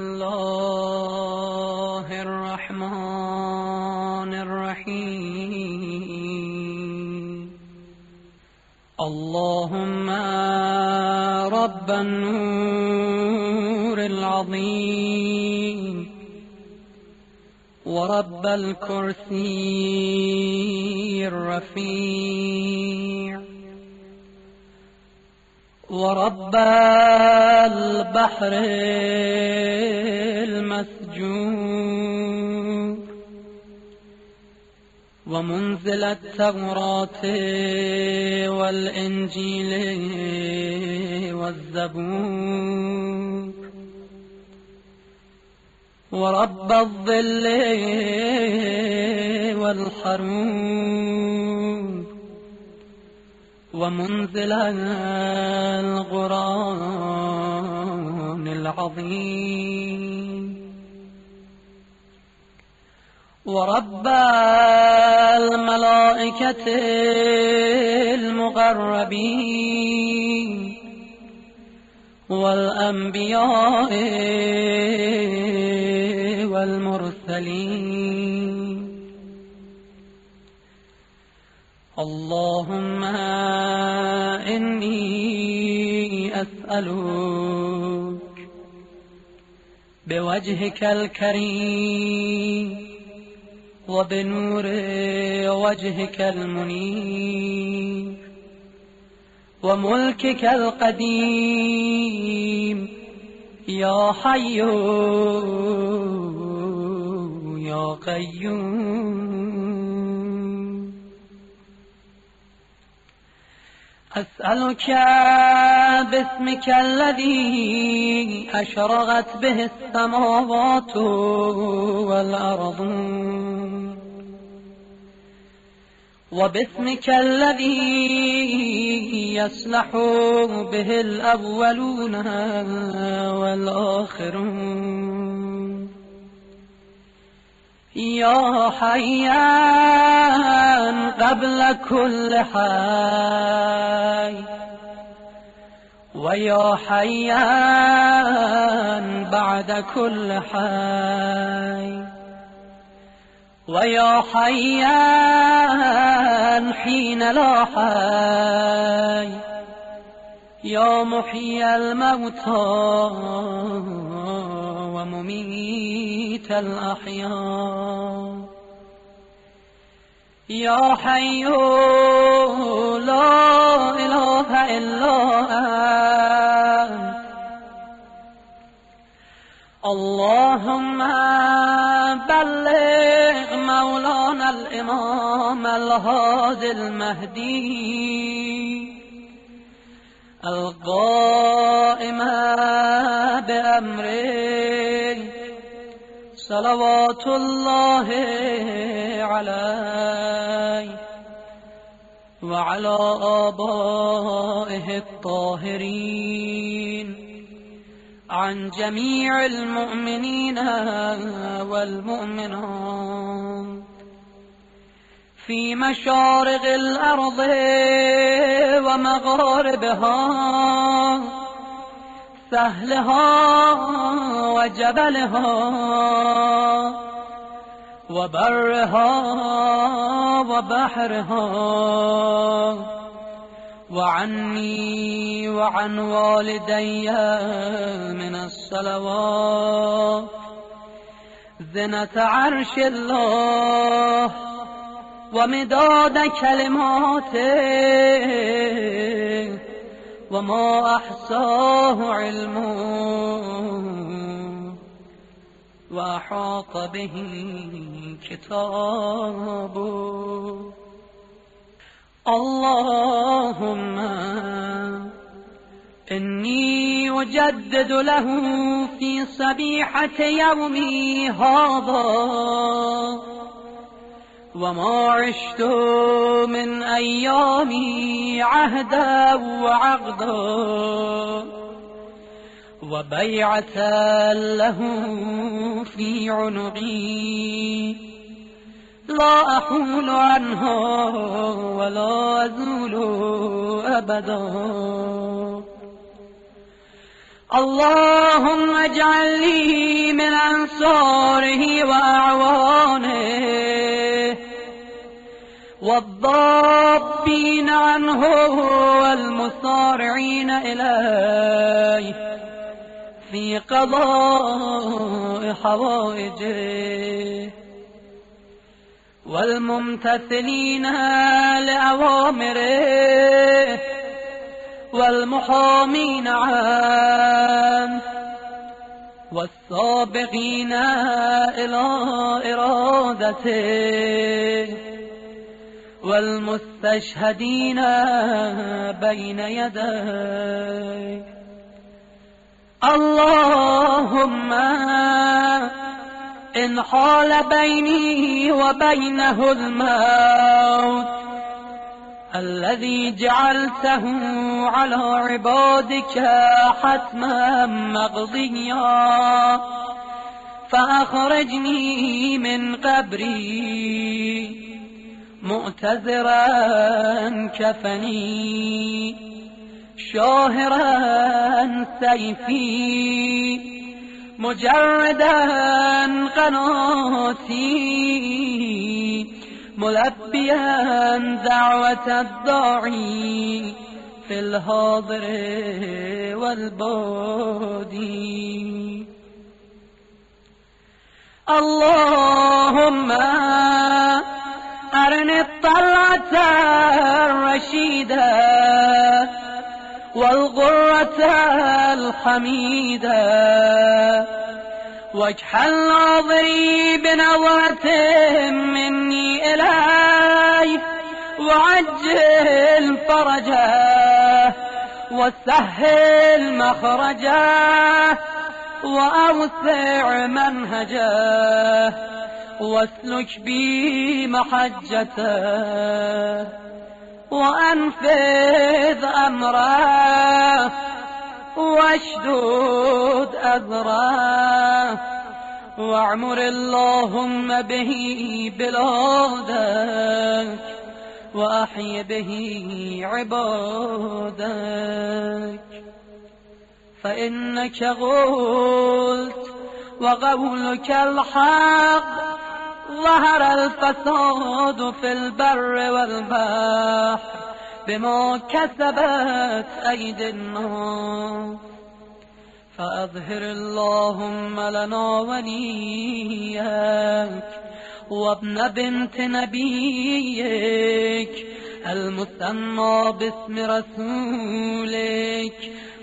الله الرحمن الرحيم. اللهم رب النور العظيم ورب الكرسي الرفيع. ورب البحر المسجور ومنزل التوراة والإنجيل والزبور. ورب الظل والحرور ومنزل القرآن العظيم. ورب الملائكة المقربين والأنبياء والمرسلين. أسألك بوجهك الكريم وبنور وجهك المنير وملكك القديم يا حي يا قيوم. أسألك باسمك الذي أشرغت به السماوات والأرض. وباسمك الذي يصلح به الأولون والآخرون. يا حيان قبل كل حي. ويا حيان بعد كل حي. ويا حيان حين لا حي. يا محيي الموتى. ومميت الأحياء. يا حي لا إله إلا أنت. اللهم بلغ مولانا الإمام الهادي المهدي. القائم بأمره. صلوات الله عليه وعلى آبائه الطاهرين. عن جميع المؤمنين والمؤمنات. في مشارق الأرض ومغاربها. سهلها وجبلها وبرها وبحرها. وعني وعن والدي من الصلوات. زنة عرش الله ومداد كلماته وما أحصاه علمه وأحاط به كتابه اللهم إني أجدد له في صبيحة يومي هذا. وما عشت من أيامي عهدا وعقدا وبيعة له في عنقي. لا أحول عنها ولا أزول أبدا. اللهم اجعل لي من أنصاره وأعوانه. والضابين عنه والمصارعين إليه في قضاء حوائجه. والممتثلين لأوامره والمحامين عنه والسابقين إلى إرادته. والمستشهدين بين يديه اللهم إن حال بيني وبينه الموت الذي جعلته على عبادك حتما مقضيا فأخرجني من قبري. مؤتذرا كفني شاهرا سيفي مجردا قناتي ملبيا دعوة الداعي في الحاضر والبادي اللهم أرني الطلعة الرشيدة والغرة الحميدة. واجحل ناظري بنظرة مني إليه وعجل فرجه وسهل مخرجه وأوسع منهجه. واسلك بي محجته وأنفذ أمره واشدود أذره وأعمر اللهم به بلادك وأحي به عبادك. فإنك قلت وقولك الحق ظهر الفساد في البر والبحر بما كسبت أيدي الناس. فأظهر اللهم لنا وليك وابن بنت نبيك المثنى باسم رسولك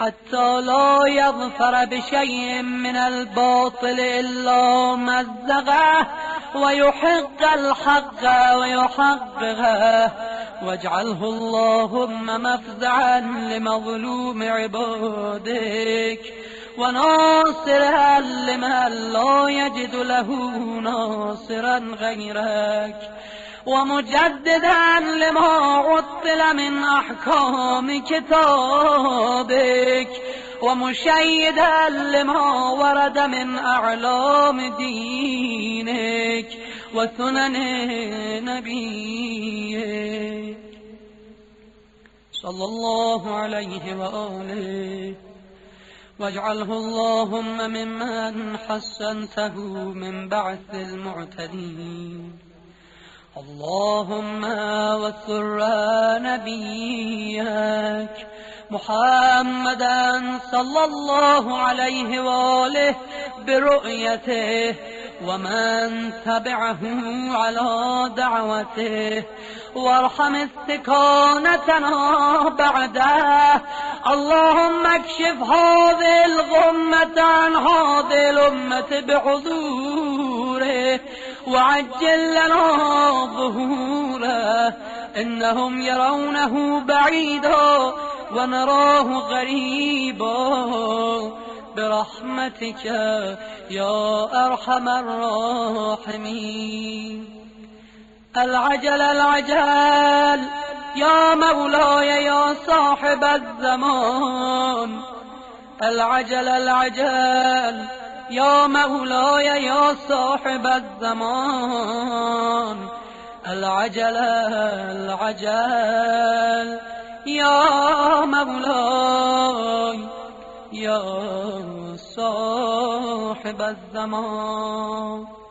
حتى لا يظفر بشيء من الباطل إلا مزغه ويحق الحق ويحققه. واجعله اللهم مفزعا لمظلوم عبادك وناصرا لمن لا يجد له ناصرا غيرك. ومجددا لما عطل من أحكام كتابك. ومشيدا لما ورد من أعلام دينك وسنن نبيك. صلى الله عليه وآله. واجعله اللهم ممن حسنته من بعث المعتدين. اللهم وسر نبيك محمدا صلى الله عليه وآله برؤيته ومن تبعه على دعوته وارحم استكانتنا بعده. اللهم اكشف هذه الغمة عن هذه الأمة بحضوره وعجل لنا ظهوره إنهم يرونه بعيدا ونراه غريبا. برحمتك يا أرحم الراحمين. العجل العجل يا مولاي يا صاحب الزمان. العجل العجل يا مولاي يا صاحب الزمان. العجل العجل. يا مولاي يا صاحب الزمان.